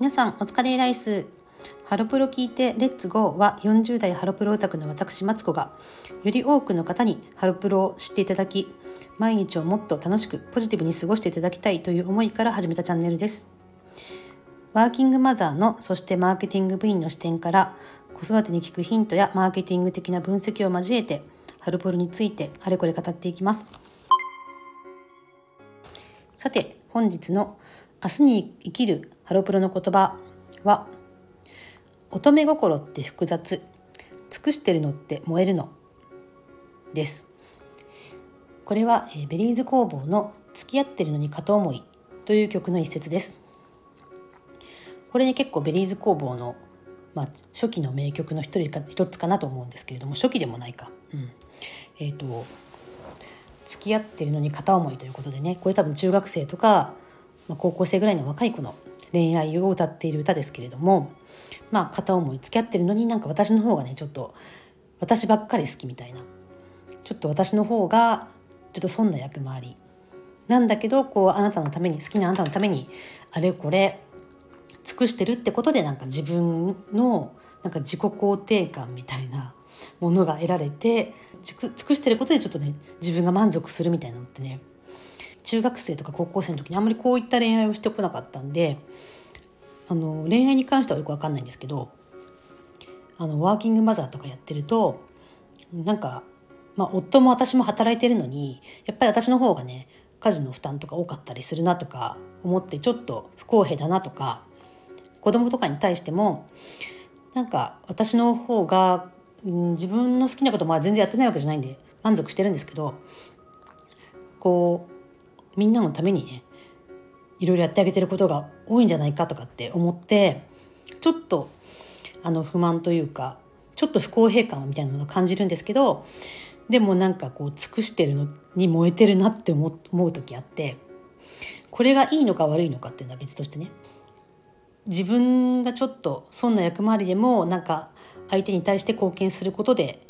皆さんお疲れライス。ハロプロ聞いてレッツゴーは40代ハロプロオタクの私マツコがより多くの方にハロプロを知っていただき毎日をもっと楽しくポジティブに過ごしていただきたいという思いから始めたチャンネルです。ワーキングマザーのそしてマーケティング部員の視点から子育てに聞くヒントやマーケティング的な分析を交えてハロプロについてあれこれ語っていきます。さて本日の明日に生きるハロプロの言葉は乙女心って複雑。尽くしてるのって燃えるのです。これは Berryz 工房の付き合ってるのに片思いという曲の一節です。これね結構 Berryz 工房のまあ、初期の名曲の一人か一つかなと思うんですけれども初期でもないか、うん、え、ー、と付き合ってるのに片思いということでねこれ多分中学生とかまあ、高校生ぐらいの若い子の恋愛を歌っている歌ですけれどもまあ片思い付き合ってるのになんか私の方がねちょっと私ばっかり好きみたいなちょっと私の方がちょっとそんな役回り。なんだけどこうあなたのために好きなあなたのためにあれこれ尽くしてるってことでなんか自分のなんか自己肯定感みたいなものが得られて尽くしてることでちょっとね自分が満足するみたいなのってね中学生とか高校生の時にあんまりこういった恋愛をしてこなかったんであの恋愛に関してはよく分かんないんですけどあのワーキングマザーとかやってるとなんか、まあ、夫も私も働いてるのにやっぱり私の方がね家事の負担とか多かったりするなとか思ってちょっと不公平だなとか子供とかに対してもなんか私の方が、うん、自分の好きなことまあ全然やってないわけじゃないんで満足してるんですけどこうみんなのためにねいろいろやってあげてることが多いんじゃないかとかって思ってちょっとあの不満というかちょっと不公平感みたいなものを感じるんですけどでもなんかこう尽くしてるのに燃えてるなって思う時あってこれがいいのか悪いのかっていうのは別としてね自分がちょっとそんな役回りでもなんか相手に対して貢献することで、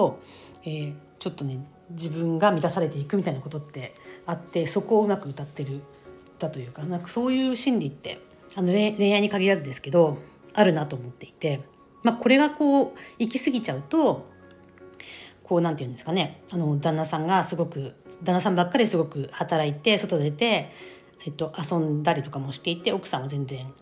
えー、ちょっとね自分が満たされていくみたいなことってあってそこをうまく歌ってる歌というかなんかそういう心理ってあの恋愛に限らずですけどあるなと思っていて、まあ、これがこう行き過ぎちゃうとこうなんて言うんですかねあの旦那さんがすごく旦那さんばっかりすごく働いて外出て、えっと、遊んだりとかもしていて奥さんは全然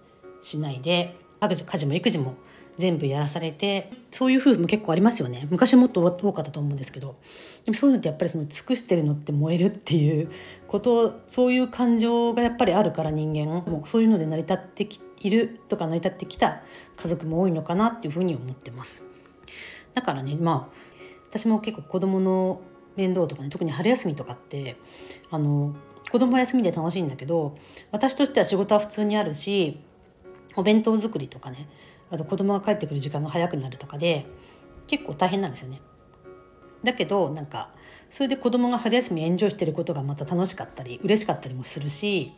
しないで家事も育児も全部やらされてそういう夫婦も結構ありますよね。昔もっと多かったと思うんですけど。でもそういうのってやっぱりその尽くしてるのって燃えるっていうことそういう感情がやっぱりあるから人間。もうそういうので成り立ってきいるとか成り立ってきた家族も多いのかなっていうふうに思ってます。だからねまあ私も結構子供の面倒とかね特に春休みとかってあの子供は休みで楽しいんだけど私としては仕事は普通にあるしお弁当作りとかねあと子供が帰ってくる時間が早くなるとかで結構大変なんですよね。だけどなんかそれで子供が春休みエンジョイしてることがまた楽しかったり嬉しかったりもするし、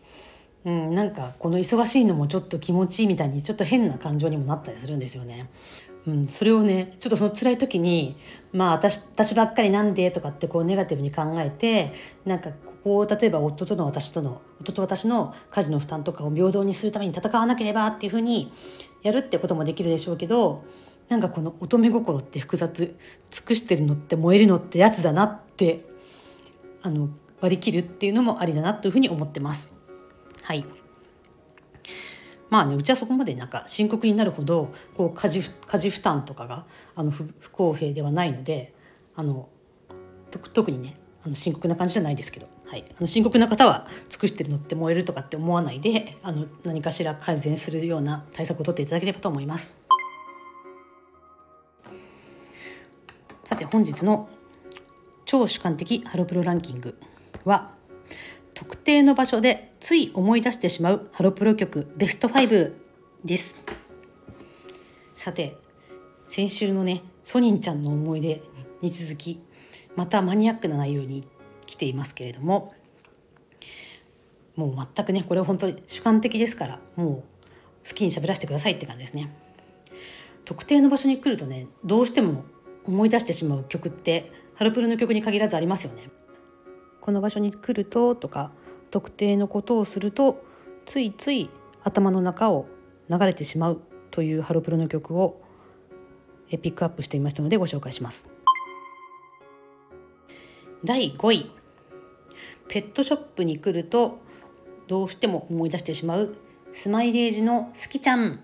うん、なんかこの忙しいのもちょっと気持ちいいみたいにちょっと変な感情にもなったりするんですよね。うん、それをねちょっとその辛い時にまあ私私ばっかりなんでとかってこうネガティブに考えてなんかこう例えば夫との私との夫と私の家事の負担とかを平等にするために戦わなければっていうふうにやるってこともできるでしょうけどなんかこの乙女心って複雑尽くしてるのって燃えるのってやつだなってあの割り切るっていうのもありだなというふうに思ってます。はいまあねうちはそこまでなんか深刻になるほどこう家事家事負担とかがあの不公平ではないのであの特にねあの深刻な感じじゃないですけど、はい、あの深刻な方は尽くしてるのって燃えるとかって思わないであの何かしら改善するような対策を取っていただければと思います。さて本日の超主観的ハロプロランキングは特定の場所でつい思い出してしまうハロプロ曲ベスト5ですさて先週のねソニンちゃんの思い出に続きまたマニアックな内容に来ていますけれどももう全くねこれは本当に主観的ですからもう好きに喋らせてくださいって感じですね。特定の場所に来るとねどうしても思い出してしまう曲ってハロプロの曲に限らずありますよね。この場所に来るととか特定のことをするとついつい頭の中を流れてしまうというハロプロの曲をピックアップしてみましたのでご紹介します。第5位ペットショップに来るとどうしても思い出してしまうスマイレージの好きちゃん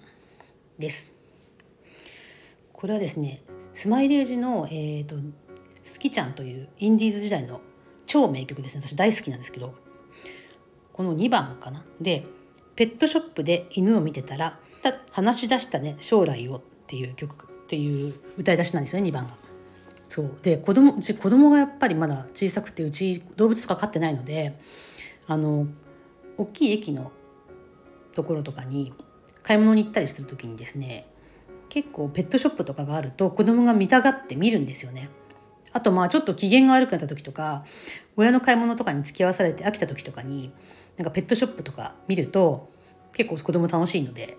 ですこれはですねスマイレージの、えーと、好きちゃんというインディーズ時代の超名曲ですね私大好きなんですけどこの2番かなでペットショップで犬を見てたら話し出したね将来をっていう曲っていう歌い出しなんですよね2番が。そうで子供うち子供がやっぱりまだ小さくてうち動物とか飼ってないのであの大きい駅のところとかに買い物に行ったりする時にですね結構ペットショップとかがあると子供が見たがって見るんですよね。あとまあちょっと機嫌が悪くなった時とか親の買い物とかに付き合わされて飽きた時とかになんかペットショップとか見ると結構子供楽しいので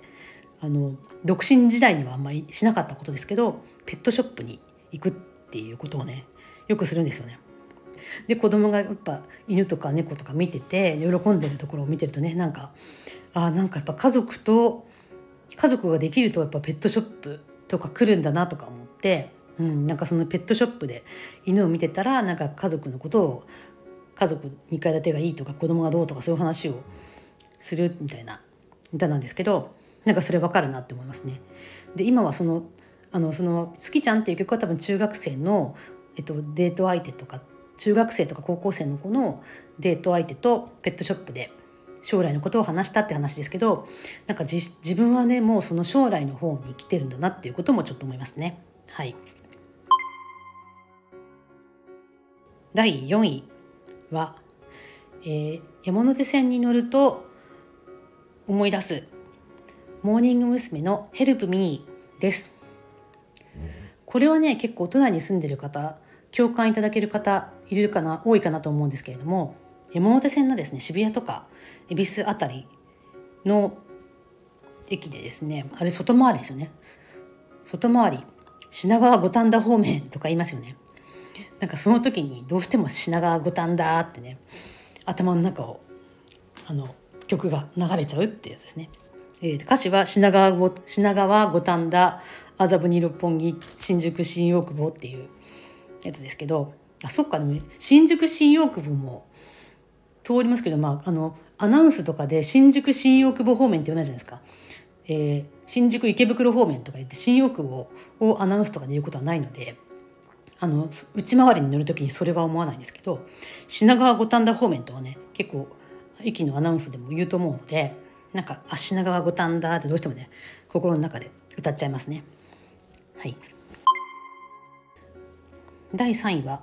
あの独身時代にはあんまりしなかったことですけどペットショップに行くっていうことをねよくするんですよね。で子供がやっぱ犬とか猫とか見てて喜んでるところを見てるとねなんかあなんかやっぱ家族と家族ができるとやっぱペットショップとか来るんだなとか思って、うん、なんかそのペットショップで犬を見てたらなんか家族のことを家族2階建てがいいとか子供がどうとかそういう話をするみたいな歌なんですけどなんかそれ分かるなって思いますね。で今はそのあのその「好きちゃん」っていう曲は多分中学生の、えっと、デート相手とか中学生とか高校生の子のデート相手とペットショップで将来のことを話したって話ですけどなんか自分はねもうその将来の方に来てるんだなっていうこともちょっと思いますね。はい、第4位は、えー、山手線に乗ると思い出すモーニング娘。の「ヘルプミーです。これはね結構都内に住んでる方共感いただける方いるかな多いかなと思うんですけれども山手線のですね渋谷とか恵比寿あたりの駅でですねあれ外回りですよね。外回り品川五反田方面とか言いますよね。なんかその時にどうしても品川五反田ってね頭の中をあの曲が流れちゃうってうやつですね。えー、歌詞は品川品川五反田麻布に六本木新宿新大久保っていうやつですけどあそっかでも新宿新大久保も通りますけど、まあ、あのアナウンスとかで新宿新大久保方面って言わないじゃないですか。えー、新宿池袋方面とか言って新大久保をアナウンスとかで言うことはないのであの内回りに乗る時にそれは思わないんですけど品川五反田方面とかね結構駅のアナウンスでも言うと思うのでなんか「あ品川五反田」ってどうしてもね心の中で歌っちゃいますね。はい第3位は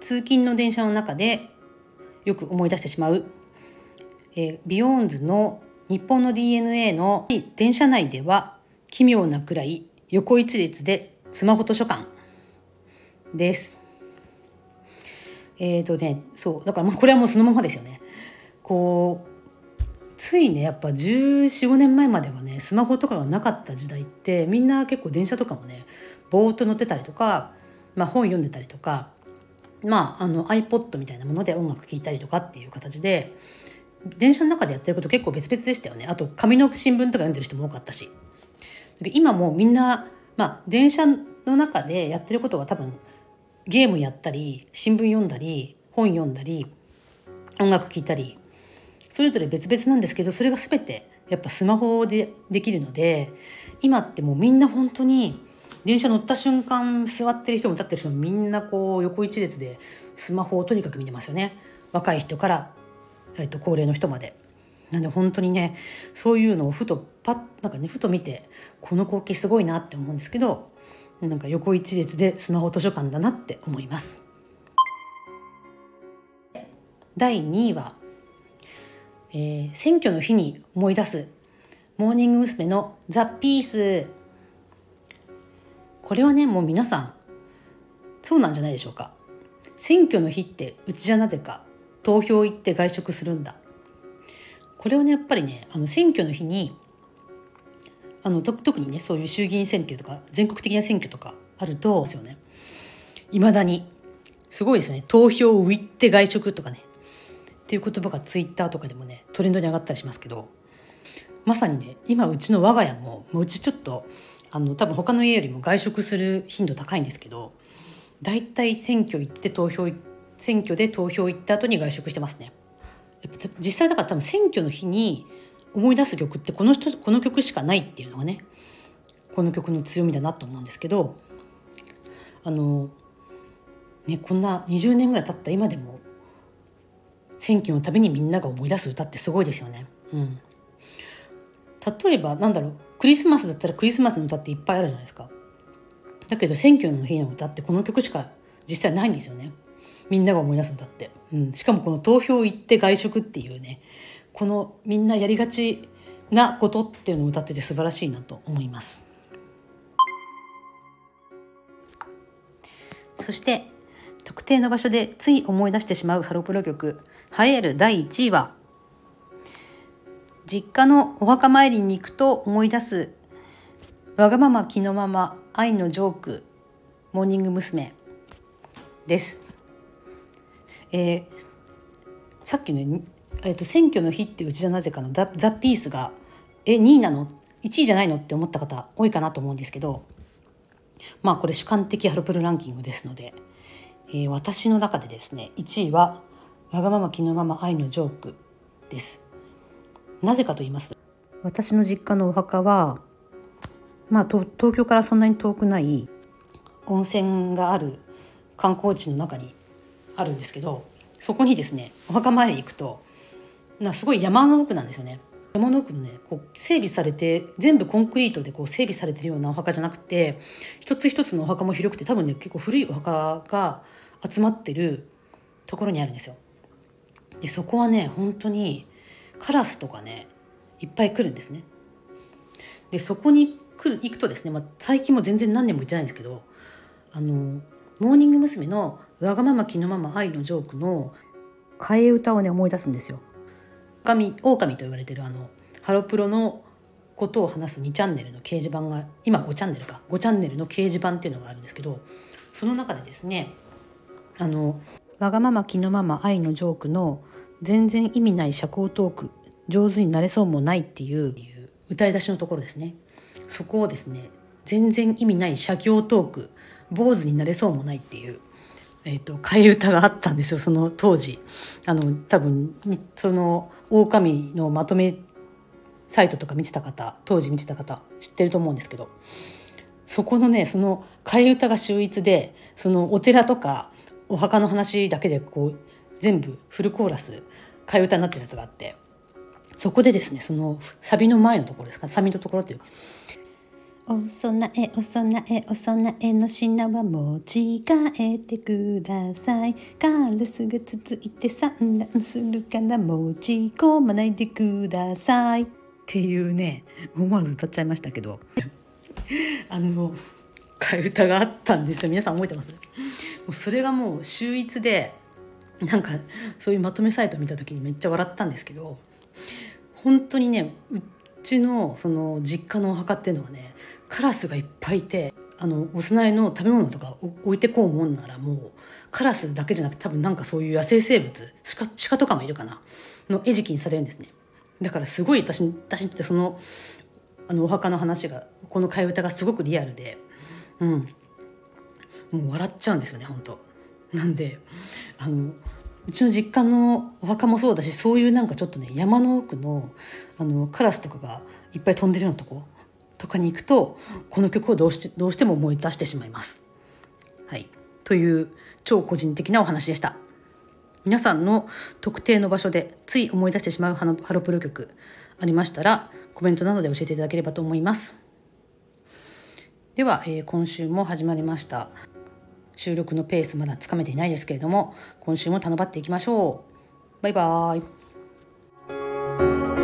通勤の電車の中でよく思い出してしまう、えー、 BEYOOOOONDS の日本の DNA の電車内では奇妙なくらい横一列でスマホ図書館です。えっ、ー、とねそうだからまあこれはもうそのままですよね。こうついねやっぱ1415年前まではねスマホとかがなかった時代ってみんな結構電車とかもねぼーっと乗ってたりとか、まあ、本読んでたりとか、まあ、あの iPod みたいなもので音楽聴いたりとかっていう形で電車の中でやってること結構別々でしたよねあと紙の新聞とか読んでる人も多かったし今もみんな、まあ、電車の中でやってることは多分ゲームやったり新聞読んだり本読んだり音楽聴いたりそれぞれ別々なんですけどそれが全てやっぱスマホでできるので今ってもうみんな本当に電車乗った瞬間座ってる人も立ってる人もみんなこう横一列でスマホをとにかく見てますよね若い人から、えっと、高齢の人まで。なんで本当にねそういうのをふとパッなんかねふと見てこの光景すごいなって思うんですけどなんか横一列でスマホ図書館だなって思います。第2位はえー、選挙の日に思い出すモーニング娘。の「ザ・ピース」これはねもう皆さんそうなんじゃないでしょうか選挙の日ってうちじゃなぜか投票行って外食するんだこれはねやっぱりねあの選挙の日にあの特にねそういう衆議院選挙とか全国的な選挙とかあるとですよね。いまだに。すごいですよね。投票を行って外食とかね。っていう言葉がツイッターとかでもねトレンドに上がったりしますけど。まさにね今うちの我が家ももううちちょっとあの多分他の家よりも外食する頻度高いんですけど大体選挙行って投票選挙で投票行った後に外食してますね。実際だから多分選挙の日に思い出す曲ってこの人この曲しかないっていうのがねこの曲の強みだなと思うんですけどあのねこんな20年ぐらい経った今でも選挙のたびにみんなが思い出す歌ってすごいですよね。うん、例えばなんだろうクリスマスだったらクリスマスの歌っていっぱいあるじゃないですか。だけど選挙の日の歌ってこの曲しか実際ないんですよね。みんなが思い出す歌って、うん、しかもこの投票行って外食っていうねこのみんなやりがちなことっていうのを歌ってて素晴らしいなと思いますそして特定の場所でつい思い出してしまうハロプロ曲栄える第1位は実家のお墓参りに行くと思い出すわがまま気のまま愛のジョークモーニング娘。ですえー、さっきね、えーと、選挙の日ってうちじゃなぜかのザ・ザピースがえ2位なの？1位じゃないのって思った方多いかなと思うんですけどまあこれ主観的ハロプロランキングですので、えー、私の中でですね1位は「わがまま気のまま愛のジョーク」です。なぜかと言いますと私の実家のお墓はまあ東京からそんなに遠くない温泉がある観光地の中にあるんですけどそこにですねお墓参り行くとなすごい山の奥なんですよね。山の奥のねこう整備されて全部コンクリートでこう整備されてるようなお墓じゃなくて一つ一つのお墓も広くて多分ね結構古いお墓が集まってるところにあるんですよ。でそこはね本当にカラスとかねいっぱい来るんですね。でそこに来る行くとですね、まあ、最近も全然何年も行ってないんですけどあのモーニング娘。の「わがまま気のまま愛のジョーク」の替え歌をね思い出すんですよ。狼狼と言われてるあのハロプロのことを話す2チャンネルの掲示板が今5チャンネルか5チャンネルの掲示板っていうのがあるんですけどその中でですねあの「わがまま気のまま愛のジョーク」の全然意味ない社交トーク上手になれそうもないっていう歌い出しのところですね。そこをですね全然意味ない写経トーク坊主になれそうもないっていう、えーと、替え歌があったんですよその当時。あの多分その狼のまとめサイトとか見てた方当時見てた方知ってると思うんですけど。そこのねその替え歌が秀逸でそのお寺とかお墓の話だけでこう全部フルコーラス替え歌になってるやつがあって。そこでですねそのサビの前のところですかサビのところっていう。お供えお供えお供えの品は持ち帰ってください。カラスが続いて産卵するから持ち込まないでください。っていうね思わず歌っちゃいましたけど。あの替え歌があったんですよ。皆さん覚えてます？もうそれがもう秀逸でなんかそういうまとめサイト見た時にめっちゃ笑ったんですけど本当にねうちのその実家のお墓っていうのはねカラスがいっぱいいてあのお供えの食べ物とか置いてこうもんならもうカラスだけじゃなくて多分なんかそういう野生生物鹿鹿とかもいるかなの餌食にされるんですね。だからすごい私私にとってそのあのお墓の話がこの替え歌がすごくリアルでうん。もう笑っちゃうんですよね本当。なんであのうちの実家のお墓もそうだしそういうなんかちょっとね山の奥のあのカラスとかがいっぱい飛んでるようなとことかに行くとこの曲をどうしてどうしても思い出してしまいます。はい、という超個人的なお話でした。皆さんの特定の場所でつい思い出してしまうハロプロ曲ありましたらコメントなどで教えていただければと思います。では、えー、今週も始まりました収録のペースまだつかめていないですけれども今週も頼ばっていきましょう。バイバーイ